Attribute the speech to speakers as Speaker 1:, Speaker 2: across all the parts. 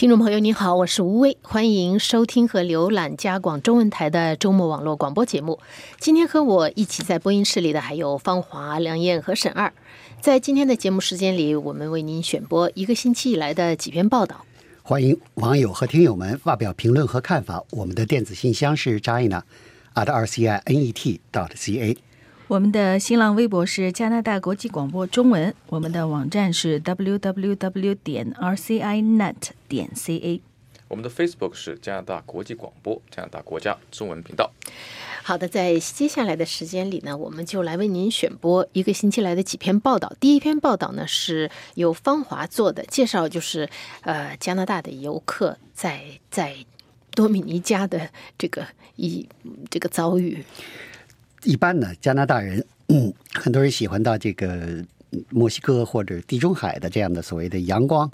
Speaker 1: 听众朋友，您好，我是吴威，欢迎收听和浏览加广中文台的周末网络广播节目。今天和我一起在播音室里的还有方华、梁燕和沈二。在今天的节目时间里，我们为您选播一个星期以来的几篇报道。
Speaker 2: 欢迎网友和听友们发表评论和看法。我们的电子信箱是 china at rcinet dot ca。
Speaker 3: 我们的新浪微博是加拿大国际广播中文，我们的网站是 www 点 rcinet 点 ca。
Speaker 4: 我们的 Facebook 是加拿大国际广播加拿大国家中文频道。
Speaker 1: 好的，在接下来的时间里呢，我们就来为您选播一个星期来的几篇报道。第一篇报道呢是由方华做的，介绍就是呃加拿大的游客在在多米尼加的这个一这个遭遇。
Speaker 2: 一般呢，加拿大人，嗯，很多人喜欢到这个墨西哥或者地中海的这样的所谓的阳光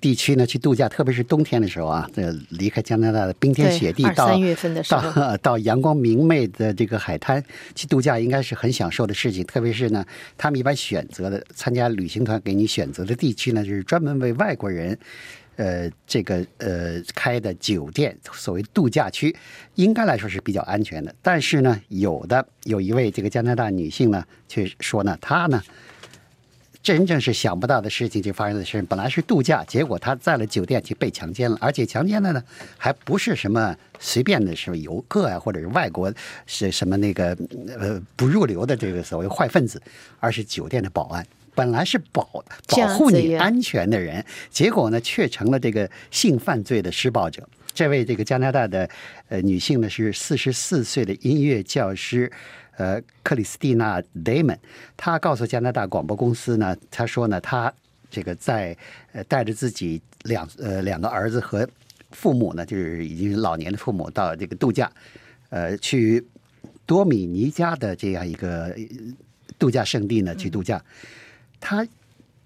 Speaker 2: 地区呢去度假，特别是冬天的时候啊，这离开加拿大的冰天雪地，到
Speaker 1: 三月份的时候，
Speaker 2: 到到阳光明媚的这个海滩去度假，应该是很享受的事情。特别是呢，他们一般选择的参加旅行团给你选择的地区呢，就是专门为外国人。呃，这个呃开的酒店，所谓度假区，应该来说是比较安全的。但是呢，有的有一位这个加拿大女性呢，却说呢，她呢，真正是想不到的事情就发生的事。本来是度假，结果她在了酒店就被强奸了，而且强奸的呢，还不是什么随便的什么游客啊，或者是外国是什么那个呃不入流的这个所谓坏分子，而是酒店的保安。本来是保保护你安全的人，结果呢，却成了这个性犯罪的施暴者。这位这个加拿大的呃女性呢，是四十四岁的音乐教师，呃，克里斯蒂娜·戴蒙。她告诉加拿大广播公司呢，她说呢，她这个在呃带着自己两呃两个儿子和父母呢，就是已经老年的父母到这个度假，呃，去多米尼加的这样一个度假胜地呢去度假。他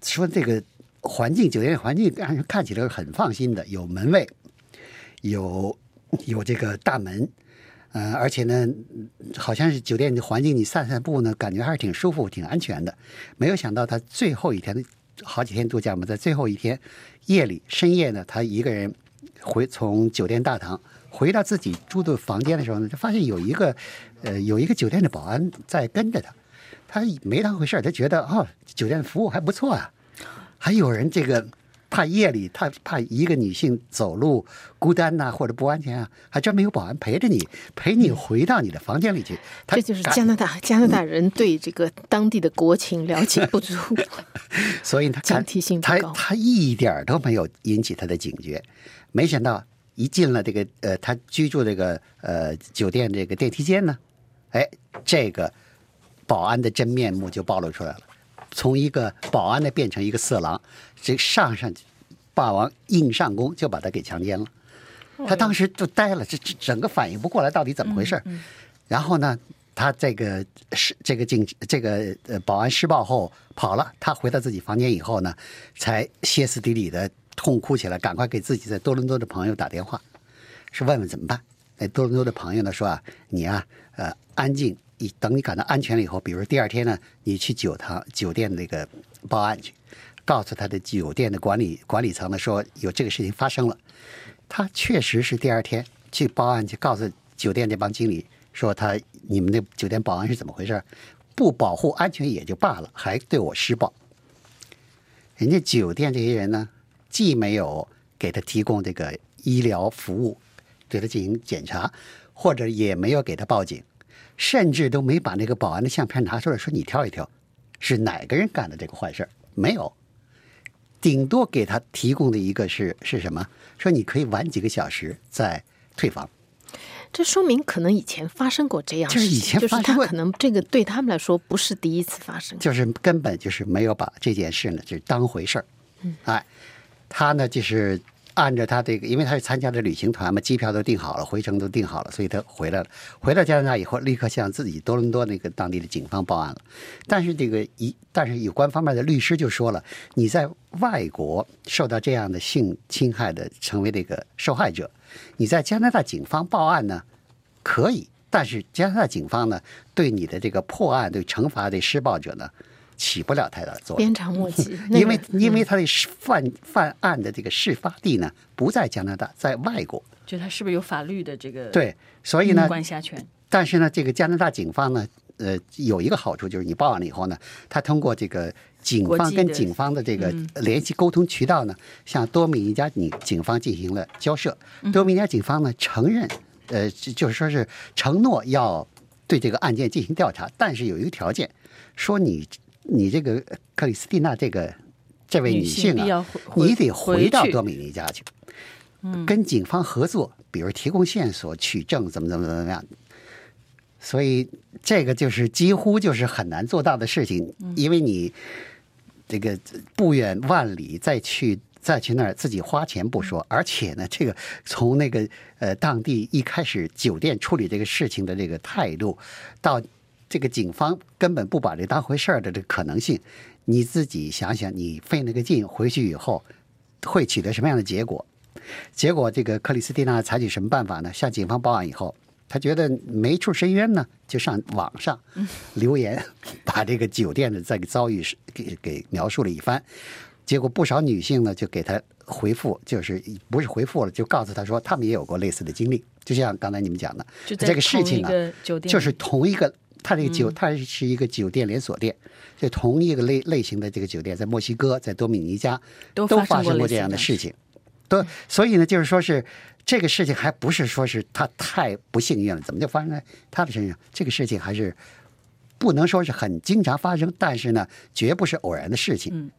Speaker 2: 说：“这个环境，酒店环境让人看起来很放心的，有门卫，有有这个大门，呃，而且呢，好像是酒店的环境，你散散步呢，感觉还是挺舒服、挺安全的。没有想到他最后一天，好几天度假嘛，在最后一天夜里深夜呢，他一个人回从酒店大堂回到自己住的房间的时候呢，就发现有一个呃，有一个酒店的保安在跟着他。”他没当回事儿他觉得哦，酒店服务还不错啊，还有人这个怕夜里他怕一个女性走路孤单呐或者不安全啊，还专门有保安陪着你，陪你回到你的房间里去。
Speaker 1: 这就是加拿大 加拿大人对这个当地的国情了解不足，
Speaker 2: 所以他
Speaker 1: 警惕性
Speaker 2: 他他一点都没有引起他的警觉。没想到一进了这个呃他居住这个呃酒店这个电梯间呢，哎这个。保安的真面目就暴露出来了，从一个保安呢变成一个色狼，这上上霸王硬上弓就把他给强奸了。他当时就呆了，这这整个反应不过来，到底怎么回事？然后呢，他这个是这个警这个呃保安施暴后跑了，他回到自己房间以后呢，才歇斯底里的痛哭起来，赶快给自己在多伦多的朋友打电话，是问问怎么办。那多伦多的朋友呢说啊，你啊呃安静。你等你感到安全了以后，比如说第二天呢，你去酒堂酒店那个报案去，告诉他的酒店的管理管理层呢，说有这个事情发生了。他确实是第二天去报案去，告诉酒店这帮经理说他你们那酒店保安是怎么回事？不保护安全也就罢了，还对我施暴。人家酒店这些人呢，既没有给他提供这个医疗服务，对他进行检查，或者也没有给他报警。甚至都没把那个保安的相片拿出来，说你挑一挑，是哪个人干的这个坏事没有，顶多给他提供的一个是是什么？说你可以晚几个小时再退房。
Speaker 1: 这说明可能以前发生过这样，
Speaker 2: 就是以前发
Speaker 1: 生过，可能这个对他们来说不是第一次发生，
Speaker 2: 就是根本就是没有把这件事呢就是当回事儿。嗯，哎，他呢就是。按照他这个，因为他是参加的旅行团嘛，机票都订好了，回程都订好了，所以他回来了。回到加拿大以后，立刻向自己多伦多那个当地的警方报案了。但是这个一，但是有关方面的律师就说了，你在外国受到这样的性侵害的，成为这个受害者，你在加拿大警方报案呢，可以，但是加拿大警方呢，对你的这个破案、对惩罚这施暴者呢，起不了太大的作用。
Speaker 1: 鞭长莫及，
Speaker 2: 因为因为他的犯犯案的这个事发地呢不在加拿大，在外国，
Speaker 3: 就他是不是有法律的这个
Speaker 2: 对，所以呢，
Speaker 3: 管辖权？
Speaker 2: 但是呢，这个加拿大警方呢，呃，有一个好处就是你报案了以后呢，他通过这个警方跟警方的这个联系沟通渠道呢，向多米尼加警警方进行了交涉。多米尼加警方呢承认，呃，就就是说是承诺要对这个案件进行调查，但是有一个条件，说你你这个克里斯蒂娜这个这位女性啊
Speaker 3: 回，
Speaker 2: 你得回到多米尼加去，跟警方合作，比如提供线索、取证，怎么怎么怎么样。所以这个就是几乎就是很难做到的事情，因为你这个不远万里再去再去那儿自己花钱不说，而且呢，这个从那个呃当地一开始酒店处理这个事情的这个态度，到这个警方根本不把这当回事儿的这个可能性，你自己想想，你费那个劲回去以后会取得什么样的结果？结果这个克里斯蒂娜采取什么办法呢？向警方报案以后，她觉得没处申冤呢，就上网上留言，把这个酒店的这个遭遇给给描述了一番。结果不少女性呢就给他回复，就是不是回复了，就告诉他说他们也有过类似的经历。就像刚才你们讲的，这个事情啊
Speaker 3: 同一个酒，店
Speaker 2: 就是同一个，它这个酒，它是一个酒店连锁店，就同一个类类型的这个酒店，在墨西哥，在多米尼加
Speaker 3: 都
Speaker 2: 都
Speaker 3: 发生过
Speaker 2: 这样的
Speaker 3: 的
Speaker 2: 事情。都，所以呢，就是说是这个事情还不是说是他太不幸运了，怎么就发生在他的身上？这个事情还是不能说是很经常发生，但是呢，绝不是偶然的事情。
Speaker 3: 嗯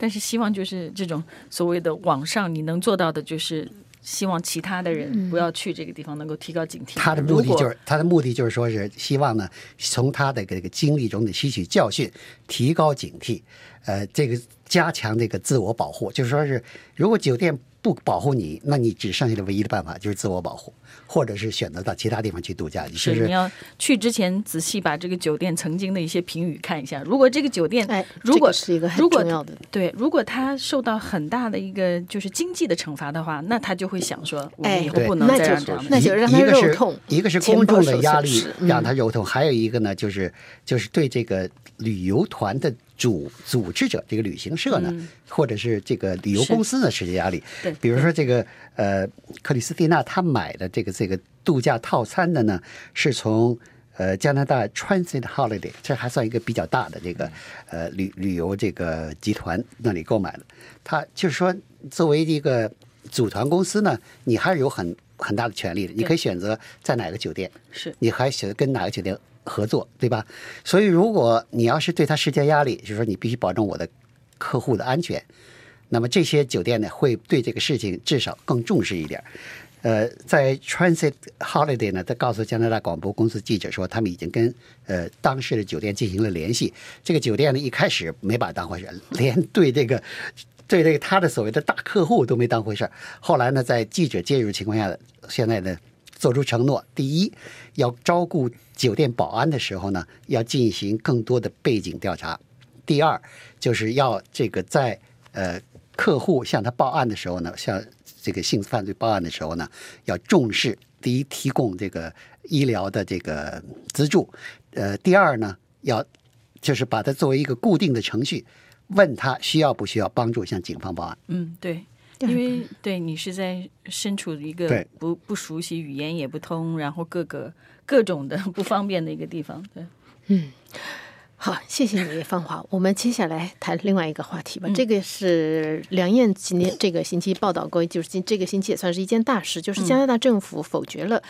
Speaker 3: 但是希望就是这种所谓的网上你能做到的，就是希望其他的人不要去这个地方，能够提高警惕。
Speaker 2: 他的目的就是他的目的就是说是希望呢，从他的这个经历中的吸取教训，提高警惕，呃，这个加强这个自我保护。就是说是，如果酒店不保护你，那你只剩下的唯一的办法就是自我保护，或者是选择到其他地方去度假。就是是
Speaker 3: 你要去之前仔细把这个酒店曾经的一些评语看一下。如果这个酒店，
Speaker 1: 哎，
Speaker 3: 如果
Speaker 1: 这个是一个很重要的。
Speaker 3: 对，如果他受到很大的一个就是经济的惩罚的话，那他就会想说，我以后
Speaker 2: 对
Speaker 3: 不能这样的
Speaker 1: 那就让他肉痛
Speaker 2: 一个是
Speaker 1: 钱
Speaker 2: 公众的压力让他肉痛，还有一个呢，就是就是对这个旅游团的主组织者，这个旅行社呢，或者是这个旅游公司呢施加压力。
Speaker 3: 对
Speaker 2: 比如说这个呃，克里斯蒂娜她买的这个这个度假套餐的呢，是从。呃，加拿大 Transit Holiday，这还算一个比较大的这个呃旅旅游这个集团那里购买的。他就是说，作为一个组团公司呢，你还是有很很大的权利的，你可以选择在哪个酒店，
Speaker 3: 是
Speaker 2: 你还选择跟哪个酒店合作，对吧？所以，如果你要是对他施加压力，就是说你必须保证我的客户的安全，那么这些酒店呢，会对这个事情至少更重视一点。呃，在 Transit Holiday 呢，他告诉加拿大广播公司记者说，他们已经跟呃当时的酒店进行了联系。这个酒店呢，一开始没把它当回事，连对这个对这个他的所谓的大客户都没当回事。后来呢，在记者介入情况下，现在呢做出承诺：第一，要照顾酒店保安的时候呢，要进行更多的背景调查；第二，就是要这个在呃客户向他报案的时候呢，向这个性犯罪报案的时候呢，要重视第一提供这个医疗的这个资助，呃，第二呢，要就是把它作为一个固定的程序，问他需要不需要帮助向警方报案。
Speaker 3: 嗯，对，因为对你是在身处一个不不熟悉语言也不通，然后各个各种的不方便的一个地方，对，
Speaker 1: 好，谢谢你，芳华。我们接下来谈另外一个话题
Speaker 3: 嗯
Speaker 1: 吧。这个是梁燕今天这个星期报道过，就是今这个星期也算是一件大事，就是加拿大政府否决了，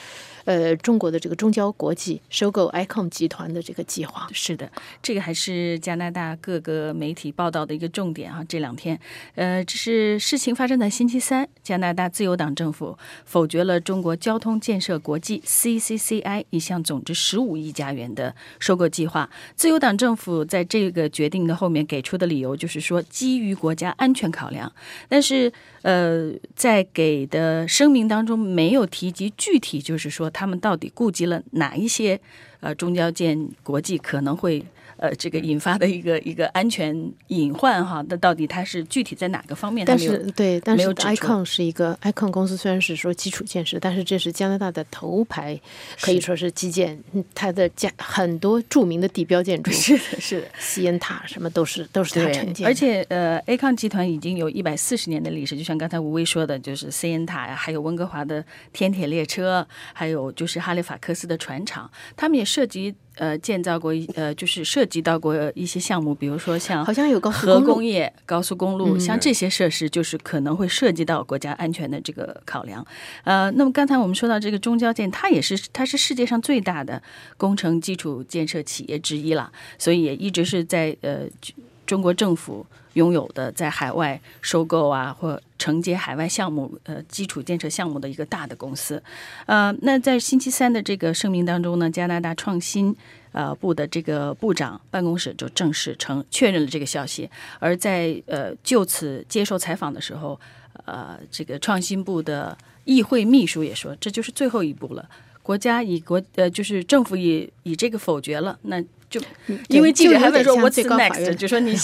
Speaker 1: 呃，中国的这个中交国际收购 ICOM 集团的这个计划。
Speaker 3: 是的，这个还是加拿大各个媒体报道的一个重点啊。这两天，呃，这是事情发生在星期三，加拿大自由党政府否决了中国交通建设国际 （CCCI） 一项总值十五亿加元的收购计划。自由党政府在这个决定的后面给出的理由就是说，基于国家安全考量。但是，呃，在给的声明当中没有提及具体，就是说他们到底顾及了哪一些呃中交建国际可能会。呃，这个引发的一个一个安全隐患哈，那到底它是具体在哪个方面？
Speaker 1: 但是对，但是 Icon 是一个 Icon 公司，虽然是说基础建设，但是这是加拿大的头牌，可以说是基建，嗯它的加很多著名的地标建筑，
Speaker 3: 是的，是的。
Speaker 1: 西恩塔什么都是都是它承
Speaker 3: 对，
Speaker 1: 建，
Speaker 3: 而且呃，A 康集团已经有一百四十年的历史，就像刚才吴威说的，就是 C N 塔呀，还有温哥华的天铁列车，还有就是哈利法克斯的船厂，他们也涉及呃建造过一呃，就是涉及到过一些项目，比如说像
Speaker 1: 好像有高速
Speaker 3: 核
Speaker 1: 公路
Speaker 3: 工业、高速公路，
Speaker 1: 嗯
Speaker 3: 像这些设施，就是可能会涉及到国家安全的这个考量。呃，那么刚才我们说到这个中交建，它也是它是世界上最大的工程基础建设企业之一了，所以也一直是在呃中国政府拥有的在海外收购啊或承接海外项目呃基础建设项目的一个大的公司。呃，那在星期三的这个声明当中呢，加拿大创新。呃，部的这个部长办公室就正式承确认了这个消息，而在呃就此接受采访的时候，呃，这个创新部的议会秘书也说，这就是最后一步了。国家以国呃，就是政府以以这个否决了，那就因为记者还问说 What's
Speaker 1: 点像最高法
Speaker 3: next，
Speaker 1: 院
Speaker 3: 就说你？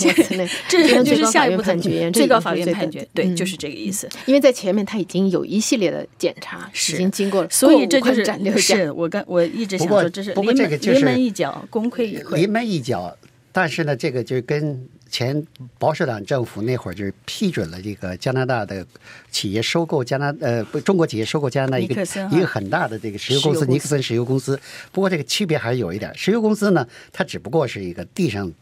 Speaker 3: 这
Speaker 1: 就像
Speaker 3: 就是下一步
Speaker 1: 最高法院判决
Speaker 3: 最高法院判决，对，
Speaker 1: 嗯
Speaker 3: 就是这个意思。
Speaker 1: 因为在前面他已经有一系列的检查，已经经过了，
Speaker 3: 所以这就是是我刚我一直想说，这是
Speaker 2: 不过就是
Speaker 3: 临门一脚，功亏一篑。
Speaker 2: 临门一脚。但是呢，这个就跟前保守党政府那会儿就是批准了这个加拿大的企业收购加拿呃不中国企业收购加拿大一个一个很大的这个石油公
Speaker 3: 司
Speaker 2: 司尼克森石油公司。不过这个区别还是有一点，石油公司呢，它只不过是一个地上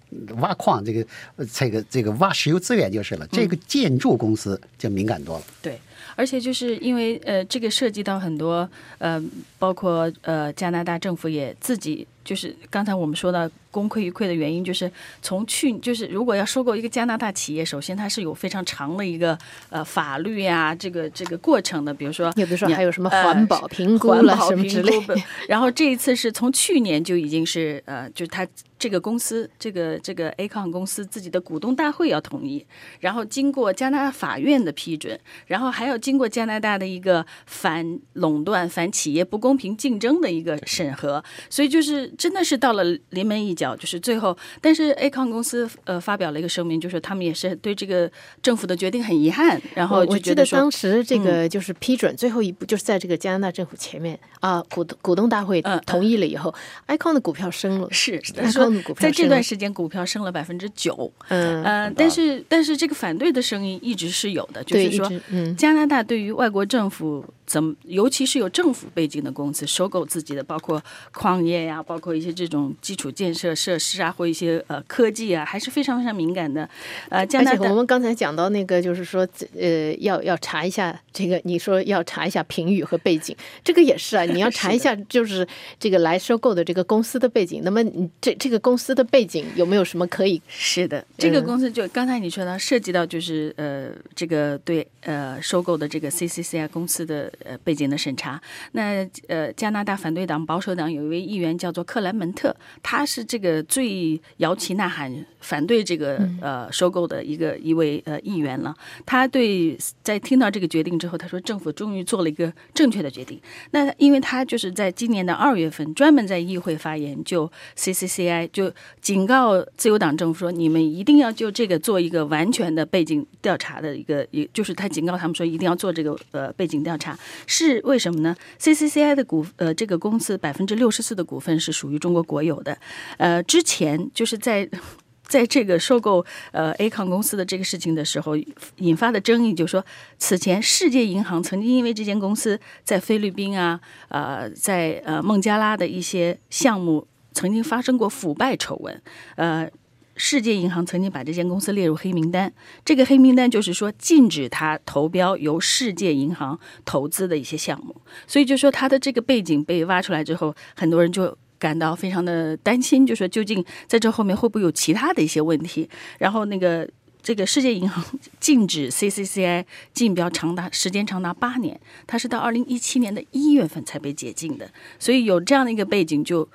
Speaker 2: 挖矿这个呃这个这个挖石油资源就是了。这个建筑公司就敏感多了。
Speaker 3: 对，而且就是因为呃，这个涉及到很多呃，包括呃，加拿大政府也自己就是刚才我们说到功亏一篑的原因，就是从去就是如果要收购一个加拿大企业，首先它是有非常长的一个呃法律呀、这个这个过程的，比如说
Speaker 1: 有的时候
Speaker 3: 你
Speaker 1: 还有什么
Speaker 3: 呃
Speaker 1: 环保评估了什么之类
Speaker 3: 评估然后这一次是从去年就已经是呃，就是他这个公司这个这个 Acon 公司自己的股东大会要同意，然后经过加拿大法院的批准，然后还要经过加拿大的一个反垄断、反企业不公平竞争的一个审核，所以就是真的是到了临门一脚，就是最后，但是 Acon 公司呃发表了一个声明，就是他们也是对这个政府的决定很遗憾，然后
Speaker 1: 我
Speaker 3: 觉得
Speaker 1: 当时这个就是批准最后一步，就是在这个加拿大政府前面啊，股东股东大会同意了以后，icon 的股票升了，
Speaker 3: 是，他
Speaker 1: icon 的股票
Speaker 3: 在这段时间股票升了百分之九，
Speaker 1: 嗯，
Speaker 3: 呃，但是但是这个反对的声音一直是有的，就，是说
Speaker 1: 嗯，
Speaker 3: 加拿大对于外国政府怎么，尤其是有政府背景的公司收购自己的，包括矿业呀，包括一些这种基础建设设施啊，或一些呃科技啊，还是非常非常敏感的。呃，加
Speaker 1: 而
Speaker 3: 拿大
Speaker 1: 且我们刚才讲到那个，就是说，呃，要要查一下这个，你说要查一下评语和背景，这个也是啊，你要 查一下，就是这个来收购的这个公司的背景。那么你这这个公司的背景有没有什么可以？
Speaker 3: 是的，这个
Speaker 1: 嗯
Speaker 3: 公司就刚才你说到涉及到就是呃这个对呃收购的这个 CCCI 公司的呃背景的审查。那呃加拿大反对党保守党有一位议员叫做克莱门特，他是这个最摇旗呐喊反对这个呃收购的一个一位呃议员了。他对在听到这个决定之后，他说政府终于做了一个正确的决定。那因为他就是在今年的二月份专门在议会发言，就 CCCI 就警告自由党政府说，你们一定要就这个做一个完全的背景调查的一个，也就是他警告他们说一定要做这个呃背景调查，是为什么呢？CCCI 的股呃这个公司百分之六十四的股份是属于中国国有的，呃之前就是在。在这个收购呃 A 康公司的这个事情的时候，引发的争议，就是说，此前世界银行曾经因为这间公司在菲律宾啊，呃，在呃孟加拉的一些项目曾经发生过腐败丑闻，呃。世界银行曾经把这间公司列入黑名单，这个黑名单就是说禁止它投标由世界银行投资的一些项目，所以就说它的这个背景被挖出来之后，很多人就感到非常的担心，就说究竟在这后面会不会有其他的一些问题？然后那个这个世界银行 禁止 CCCI 竞标长达时间长达八年，它是到二零一七年的一月份才被解禁的，所以有这样的一个背景就。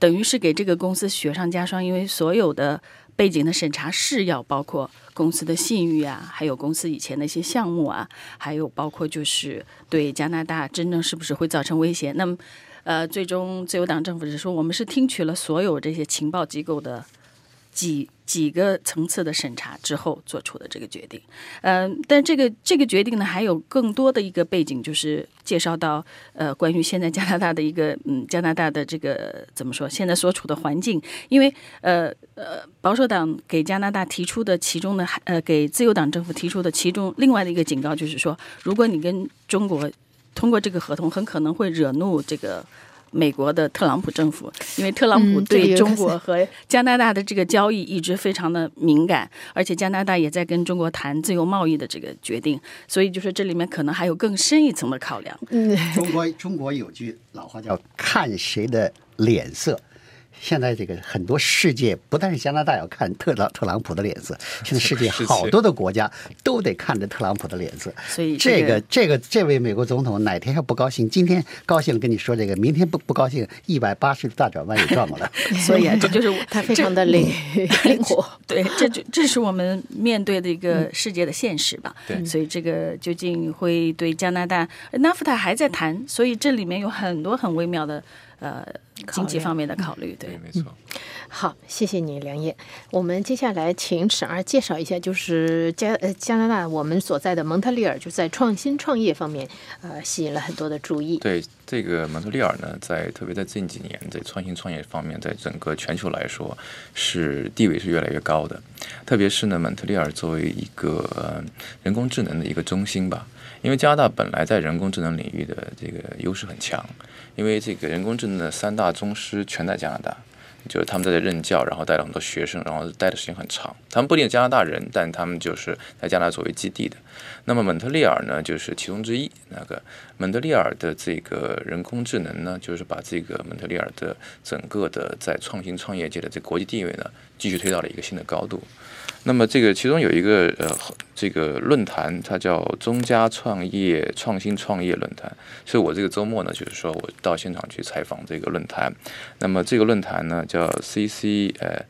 Speaker 3: 等于是给这个公司雪上加霜，因为所有的背景的审查是要包括公司的信誉啊，还有公司以前的一些项目啊，还有包括就是对加拿大真正是不是会造成威胁。那么，呃，最终自由党政府是说，我们是听取了所有这些情报机构的几几个层次的审查之后做出的这个决定。嗯、但这个这个决定呢，还有更多的一个背景，就是介绍到呃，关于现在加拿大的一个嗯，加拿大的这个怎么说，现在所处的环境，因为呃呃，保守党给加拿大提出的其中的还呃，给自由党政府提出的其中另外的一个警告，就是说，如果你跟中国通过这个合同，很可能会惹怒这个。美国的特朗普政府，因为特朗普对中国和加拿大的这个交易一直非常的敏感，而且加拿大也在跟中国谈自由贸易的这个决定，所以就是这里面可能还有更深一层的考量。
Speaker 1: 嗯，
Speaker 2: 中国中国有句老话叫“看谁的脸色”。现在这个很多世界不但是加拿大要看特朗特朗普的脸色，现在世界
Speaker 4: 是
Speaker 2: 好多的国家都得看着特朗普的脸色。
Speaker 3: 所以
Speaker 2: 这
Speaker 3: 个
Speaker 2: 个这个这位美国总统哪天要不高兴，今天高兴了跟你说这个，明天不不高兴，一百八十度大转弯也转过来。
Speaker 3: 所以啊，这就是
Speaker 1: 他非常的灵灵活。
Speaker 3: 对，这就这是我们面对的一个世界的现实吧。
Speaker 4: 对
Speaker 3: 所以这个究竟会对加拿大 NAFTA 还在谈，所以这里面有很多很微妙的呃经济方面的考虑。对
Speaker 4: 对，，没错。
Speaker 1: 好，谢谢你，梁烨。我们接下来请沈二介绍一下，就是加呃加拿大我们所在的蒙特利尔，就在创新创业方面，呃，吸引了很多的注意。
Speaker 4: 对这个蒙特利尔呢，在特别在近几年，在创新创业方面，在整个全球来说是地位是越来越高的。特别是呢，蒙特利尔作为一个、呃、人工智能的一个中心吧，因为加拿大本来在人工智能领域的这个优势很强，因为这个人工智能的三大宗师全在加拿大。就是他们在这任教，然后带了很多学生，然后待的时间很长。他们不一定加拿大人，但他们就是在加拿大作为基地的。那么蒙特利尔呢，就是其中之一。那个蒙特利尔的这个人工智能呢，就是把这个蒙特利尔的整个的在创新创业界的这国际地位呢，继续推到了一个新的高度。那么这个其中有一个呃这个论坛，它叫中加创业创新创业论坛。所以我这个周末呢，就是说我到现场去采访这个论坛。那么这个论坛呢，叫 CC 呃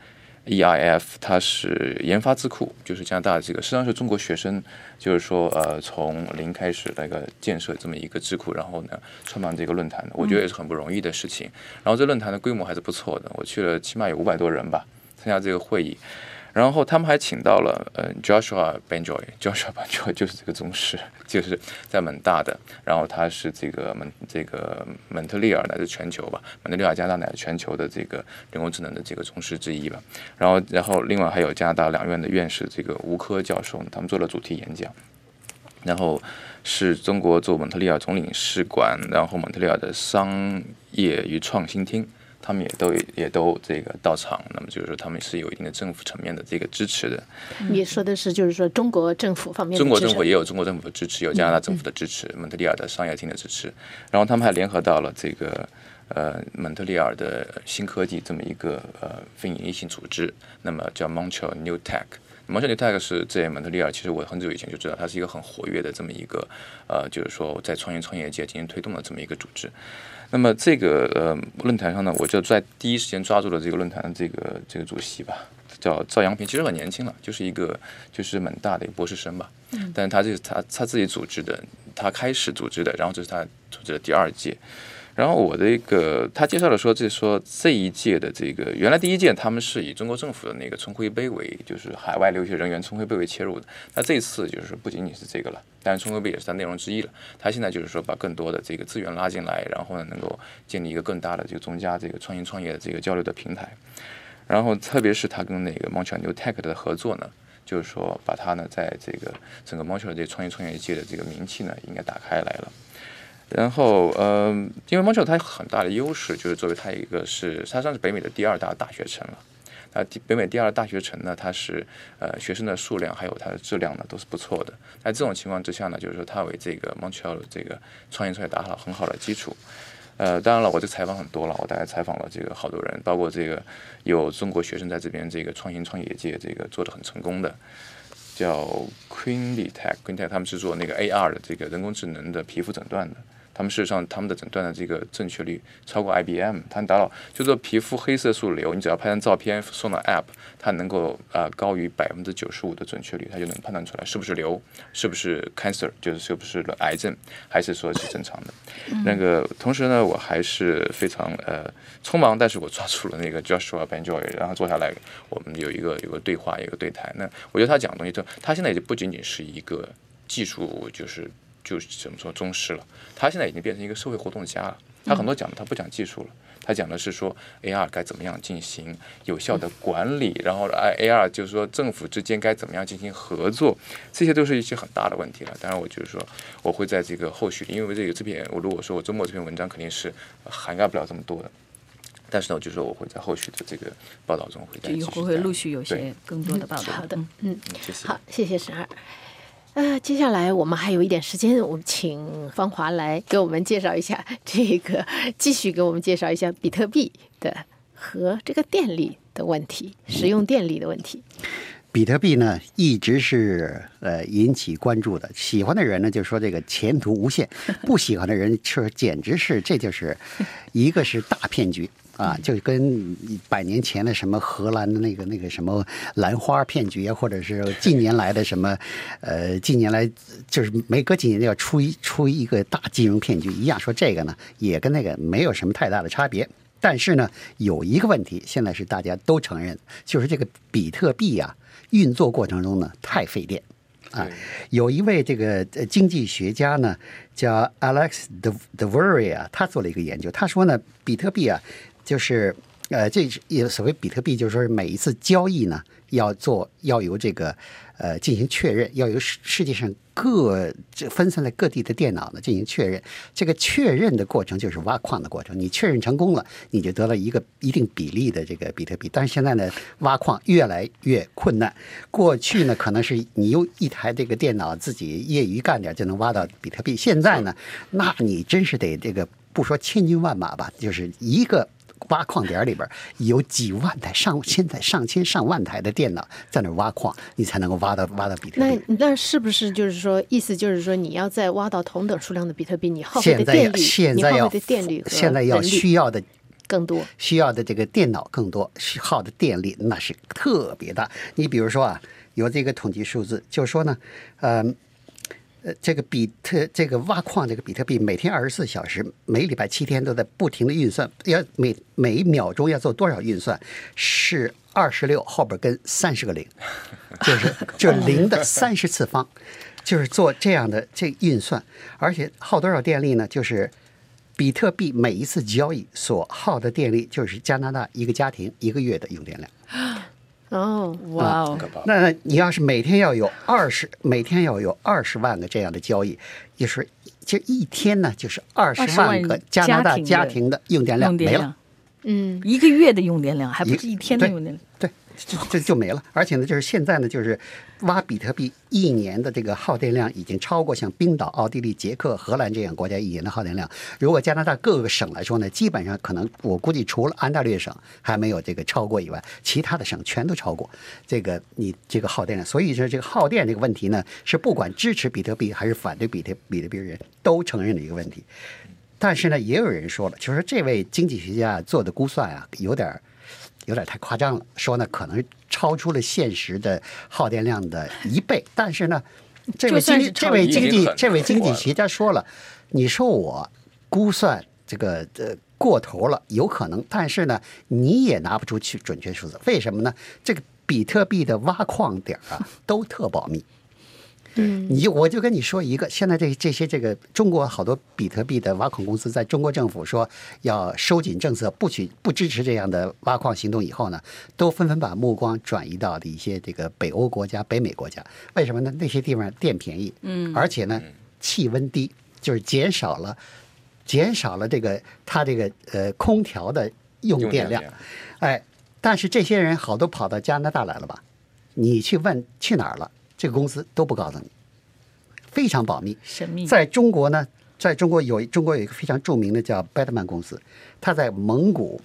Speaker 4: EIF，它是研发智库，就是加拿大这个实际上是中国学生，就是说呃从零开始那个建设这么一个智库，然后呢创办这个论坛的，我觉得也是很不容易的事情。然后这论坛的规模还是不错的，我去了起码有五百多人吧参加这个会议。然后他们还请到了呃 Joshua Benjoy，Joshua Benjoy 就是这个宗师，就是在蒙大的，然后他是这个蒙这个蒙特利尔乃至全球吧，蒙特利尔加拿大乃至全球的这个人工智能的这个宗师之一吧。然后然后另外还有加拿大两院的院士这个吴科教授，他们做了主题演讲。然后是中国驻蒙特利尔总领事馆，然后蒙特利尔的商业与创新厅，他们也都也都这个到场。那么就是说，他们是有一定的政府层面的这个支持的。
Speaker 1: 你说的是，就是说中国政府方面
Speaker 4: 中国政府也有中国政府的支持，有加拿大政府的支持，蒙特利尔的商业厅的支持。然后他们还联合到了这个呃蒙特利尔的新科技这么一个呃非营利性组织，那么叫 Montreal New Tech。Montreal New Tech 是在蒙特利尔，其实我很久以前就知道，它是一个很活跃的这么一个呃，就是说在创新创业界进行推动的这么一个组织。那么这个呃论坛上呢，我就在第一时间抓住了这个论坛的这个这个主席吧，叫赵阳平，其实很年轻了，就是一个就是蛮大的一个博士生吧。嗯。但是他这是他他自己组织的，他开始组织的，然后这是他组织的第二届。然后我的一个他介绍了说，这说这一届的这个原来第一届他们是以中国政府的那个春晖杯为就是海外留学人员春晖杯为切入的，那这次就是不仅仅是这个了，当然春晖杯也是它内容之一了。他现在就是说把更多的这个资源拉进来，然后呢能够建立一个更大的这个中加这个创新创业的这个交流的平台。然后特别是他跟那个 Montreal New Tech 的合作呢，就是说把它呢在这个整个 Montreal 这创新创业界的这个名气呢应该打开来了。然后，嗯，因为 Montreal 它有很大的优势，就是作为它一个是它算是北美的第二大大学城了。那第北美第二大学城呢，它是呃学生的数量还有它的质量呢都是不错的。在这种情况之下呢，就是说它为这个 Montreal 的这个创业创业打好了很好的基础。呃，当然了，我这采访很多了，我大概采访了这个好多人，包括这个有中国学生在这边这个创新创业界这个做的很成功的，叫 Queenly Tech，Queen Tech 他们是做那个 AR 的这个人工智能的皮肤诊断的。他们事实上他们的诊断的这个正确率超过 IBM。他达到就说皮肤黑色素瘤，你只要拍张照片送到 App，它能够啊高于百分之九十五的准确率，它就能判断出来是不是瘤，是不是 cancer，就是是不是癌症，还是说是正常的。那个同时呢，我还是非常呃匆忙，但是我抓住了那个 Joshua Benjoy，然后坐下来，我们有一个有个对话，一个对谈。那我觉得他讲的东西，就他现在已经不仅仅是一个技术，就是就是怎么说宗师了，他现在已经变成一个社会活动家了。他很多讲的他不讲技术了，他讲的是说 AR 该怎么样进行有效的管理，然后 A AR 就是说政府之间该怎么样进行合作，这些都是一些很大的问题了。当然，我就是说我会在这个后续，因为这个这篇我如果说我周末这篇文章肯定是涵盖不了这么多的。但是呢，就是说我会在后续的这个报道中会再
Speaker 3: 就以
Speaker 4: 继续
Speaker 3: 后会陆续有些更多的报道。
Speaker 1: 好的
Speaker 3: 嗯，
Speaker 1: 嗯，
Speaker 4: 嗯谢谢。
Speaker 1: 好，谢谢十二。呃，接下来我们还有一点时间，我们请芳华来给我们介绍一下这个，继续给我们介绍一下比特币的和这个电力的问题，使用电力的问题。
Speaker 2: 比特币呢，一直是呃引起关注的。喜欢的人呢，就说这个前途无限；不喜欢的人说简直是这就是一个是大骗局啊，就跟百年前的什么荷兰的那个那个什么兰花骗局啊，或者是近年来的什么呃近年来就是每隔几年就要出一出一个大金融骗局一样，说这个呢也跟那个没有什么太大的差别。但是呢，有一个问题，现在是大家都承认，就是这个比特币啊，运作过程中呢太费电。啊，有一位这个呃经济学家呢，叫 Alex De De v e r i 啊，他做了一个研究，他说呢，比特币啊，就是呃，这也所谓比特币，就是说每一次交易呢，要做要由这个呃进行确认，要由世世界上各这分散在各地的电脑呢进行确认。这个确认的过程就是挖矿的过程，你确认成功了，你就得了一个一定比例的这个比特币。但是现在呢，挖矿越来越困难。过去呢，可能是你用一台这个电脑自己业余干点就能挖到比特币，现在呢，那你真是得这个不说千军万马吧，就是一个。挖矿点里边有几万台、上现在上千上万台的电脑在那挖矿，你才能够挖到挖到比特币。
Speaker 1: 那那是不是就是说，意思就是说，你要再挖到同等数量的比特币，你耗费
Speaker 2: 现在要
Speaker 1: 的电力，你耗
Speaker 2: 现在要
Speaker 1: 费的电力和
Speaker 2: 现在要需要的
Speaker 1: 更多。
Speaker 2: 需要的这个电脑更多，需耗的电力那是特别大。你比如说啊，有这个统计数字，就说呢，呃。呃，这个比特这个挖矿这个比特币每天二十四小时，每礼拜七天都在不停的运算，要每每秒钟要做多少运算？是二十六后边跟三十个零，就是就是 零的三十次方，就是做这样的这运算，而且耗多少电力呢？就是比特币每一次交易所耗的电力，就是加拿大一个家庭一个月的用电量。
Speaker 1: 哦，
Speaker 3: 哇哦。
Speaker 2: 那你要是每天要有二十，每天要有二十万个这样的交易，就是就一天呢，就是二十
Speaker 3: 20
Speaker 2: 万
Speaker 3: 万
Speaker 2: 个加拿大
Speaker 3: 家
Speaker 2: 家
Speaker 3: 庭
Speaker 2: 庭的用电量没了。
Speaker 1: 嗯，
Speaker 3: 一个月的用电量，还不是一天的用电量。
Speaker 2: 对，这这就就没了。而且呢，就是现在呢，就是挖比特币一年的这个耗电量已经超过像冰岛、奥地利、捷克、荷兰这样国家一年的耗电量。如果加拿大各个省来说呢，基本上可能我估计除了安大略省还没有这个超过以外，其他的省全都超过这个你这个耗电量。所以说这个耗电这个问题呢，是不管支持比特币还是反对比特比特币的人都承认的一个问题。但是呢，也有人说了，就是这位经济学家做的估算啊，有点儿有点太夸张了，说呢可能超出了现实的耗电量的一倍。但是呢，这位经这位经济这位经济学家说了，你说我估算这个呃过头了，有可能，但是呢，你也拿不出去准确数字，为什么呢？这个比特币的挖矿点儿啊都特保密。
Speaker 1: 嗯，
Speaker 2: 你就我就跟你说一个，现在这这些这个中国好多比特币的挖矿公司，在中国政府说要收紧政策，不许不支持这样的挖矿行动以后呢，都纷纷把目光转移到的一些这个北欧国家、北美国家。为什么呢？那些地方电便宜，嗯，而且呢气温低，就是减少了减少了这个它这个呃空调的用
Speaker 4: 用
Speaker 2: 电量
Speaker 4: 量。
Speaker 2: 哎，但是这些人好多跑到加拿大来了吧？你去问去哪儿了，这个公司都不告诉你，非常保密。
Speaker 3: 神秘。
Speaker 2: 在中国呢，在中国有中国有一个非常著名的叫贝德曼公司，它在蒙古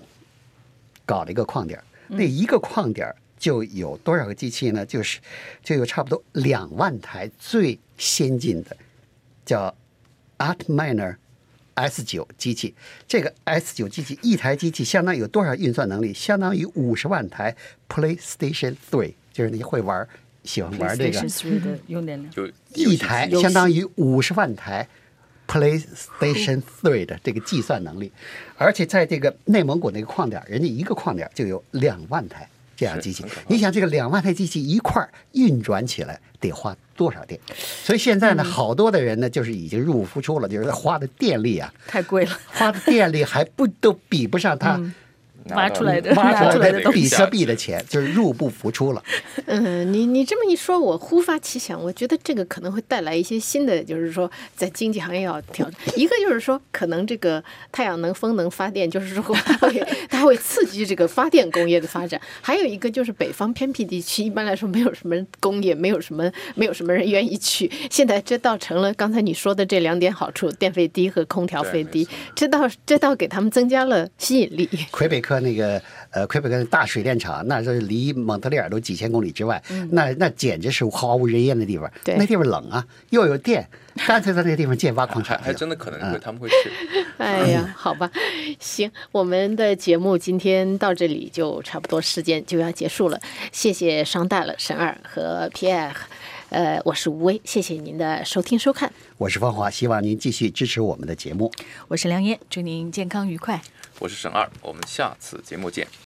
Speaker 2: 搞了一个矿点，那一个矿点就有多少个机器呢？就是就有差不多两万台最先进的叫 Art Miner S 九机器，这个 S 九机器一台机器相当于有多少运算能力？相当于五十万台 PlayStation Three，就是你会玩、喜欢玩这个。
Speaker 3: PlayStation 3的用电量。
Speaker 4: 就
Speaker 2: 一台相当于五十万台 PlayStation Three 的这个计算能力，而且在这个内蒙古那个矿点，人家一个矿点就有两万台这样机器。你想，这个两万台机器一块儿运转起来得花多少电？所以现在呢，好多的人呢，就是已经入不敷出了，就是花的电力啊，
Speaker 3: 太贵了，
Speaker 2: 花的电力还不都比不上他
Speaker 3: 挖出来的
Speaker 2: 挖
Speaker 3: 出来的
Speaker 2: 比特币的钱，就是入不敷出了。
Speaker 1: 嗯，你你这么一说，我忽发奇想，我觉得这个可能会带来一些新的，就是说在经济行业要调整。一个就是说，可能这个太阳能、风能发电，就是说它会它会刺激这个发电工业的发展。还有一个就是北方偏僻地区，一般来说没有什么工业，没有什么没有什么人愿意去。现在这倒成了刚才你说的这两点好处：电费低和空调费低。这倒这倒给他们增加了吸引力。
Speaker 2: 魁北克那个呃，魁北克大水电厂，那是离蒙特利尔都几千公里之外，那那简直是毫无人烟的地方。
Speaker 1: 对
Speaker 2: 那地方冷啊，又有电，干脆在那个地方建挖矿产。
Speaker 4: 还真的可能会他们会去。
Speaker 1: 哎呀，好吧，行，我们的节目今天到这里就差不多时间就要结束了，谢谢商大了沈二和皮埃尔，呃，我是吴威，谢谢您的收听收看。
Speaker 2: 我是方华，希望您继续支持我们的节目。
Speaker 3: 我是梁嫣，祝您健康愉快。
Speaker 4: 我是沈二，我们下次节目见。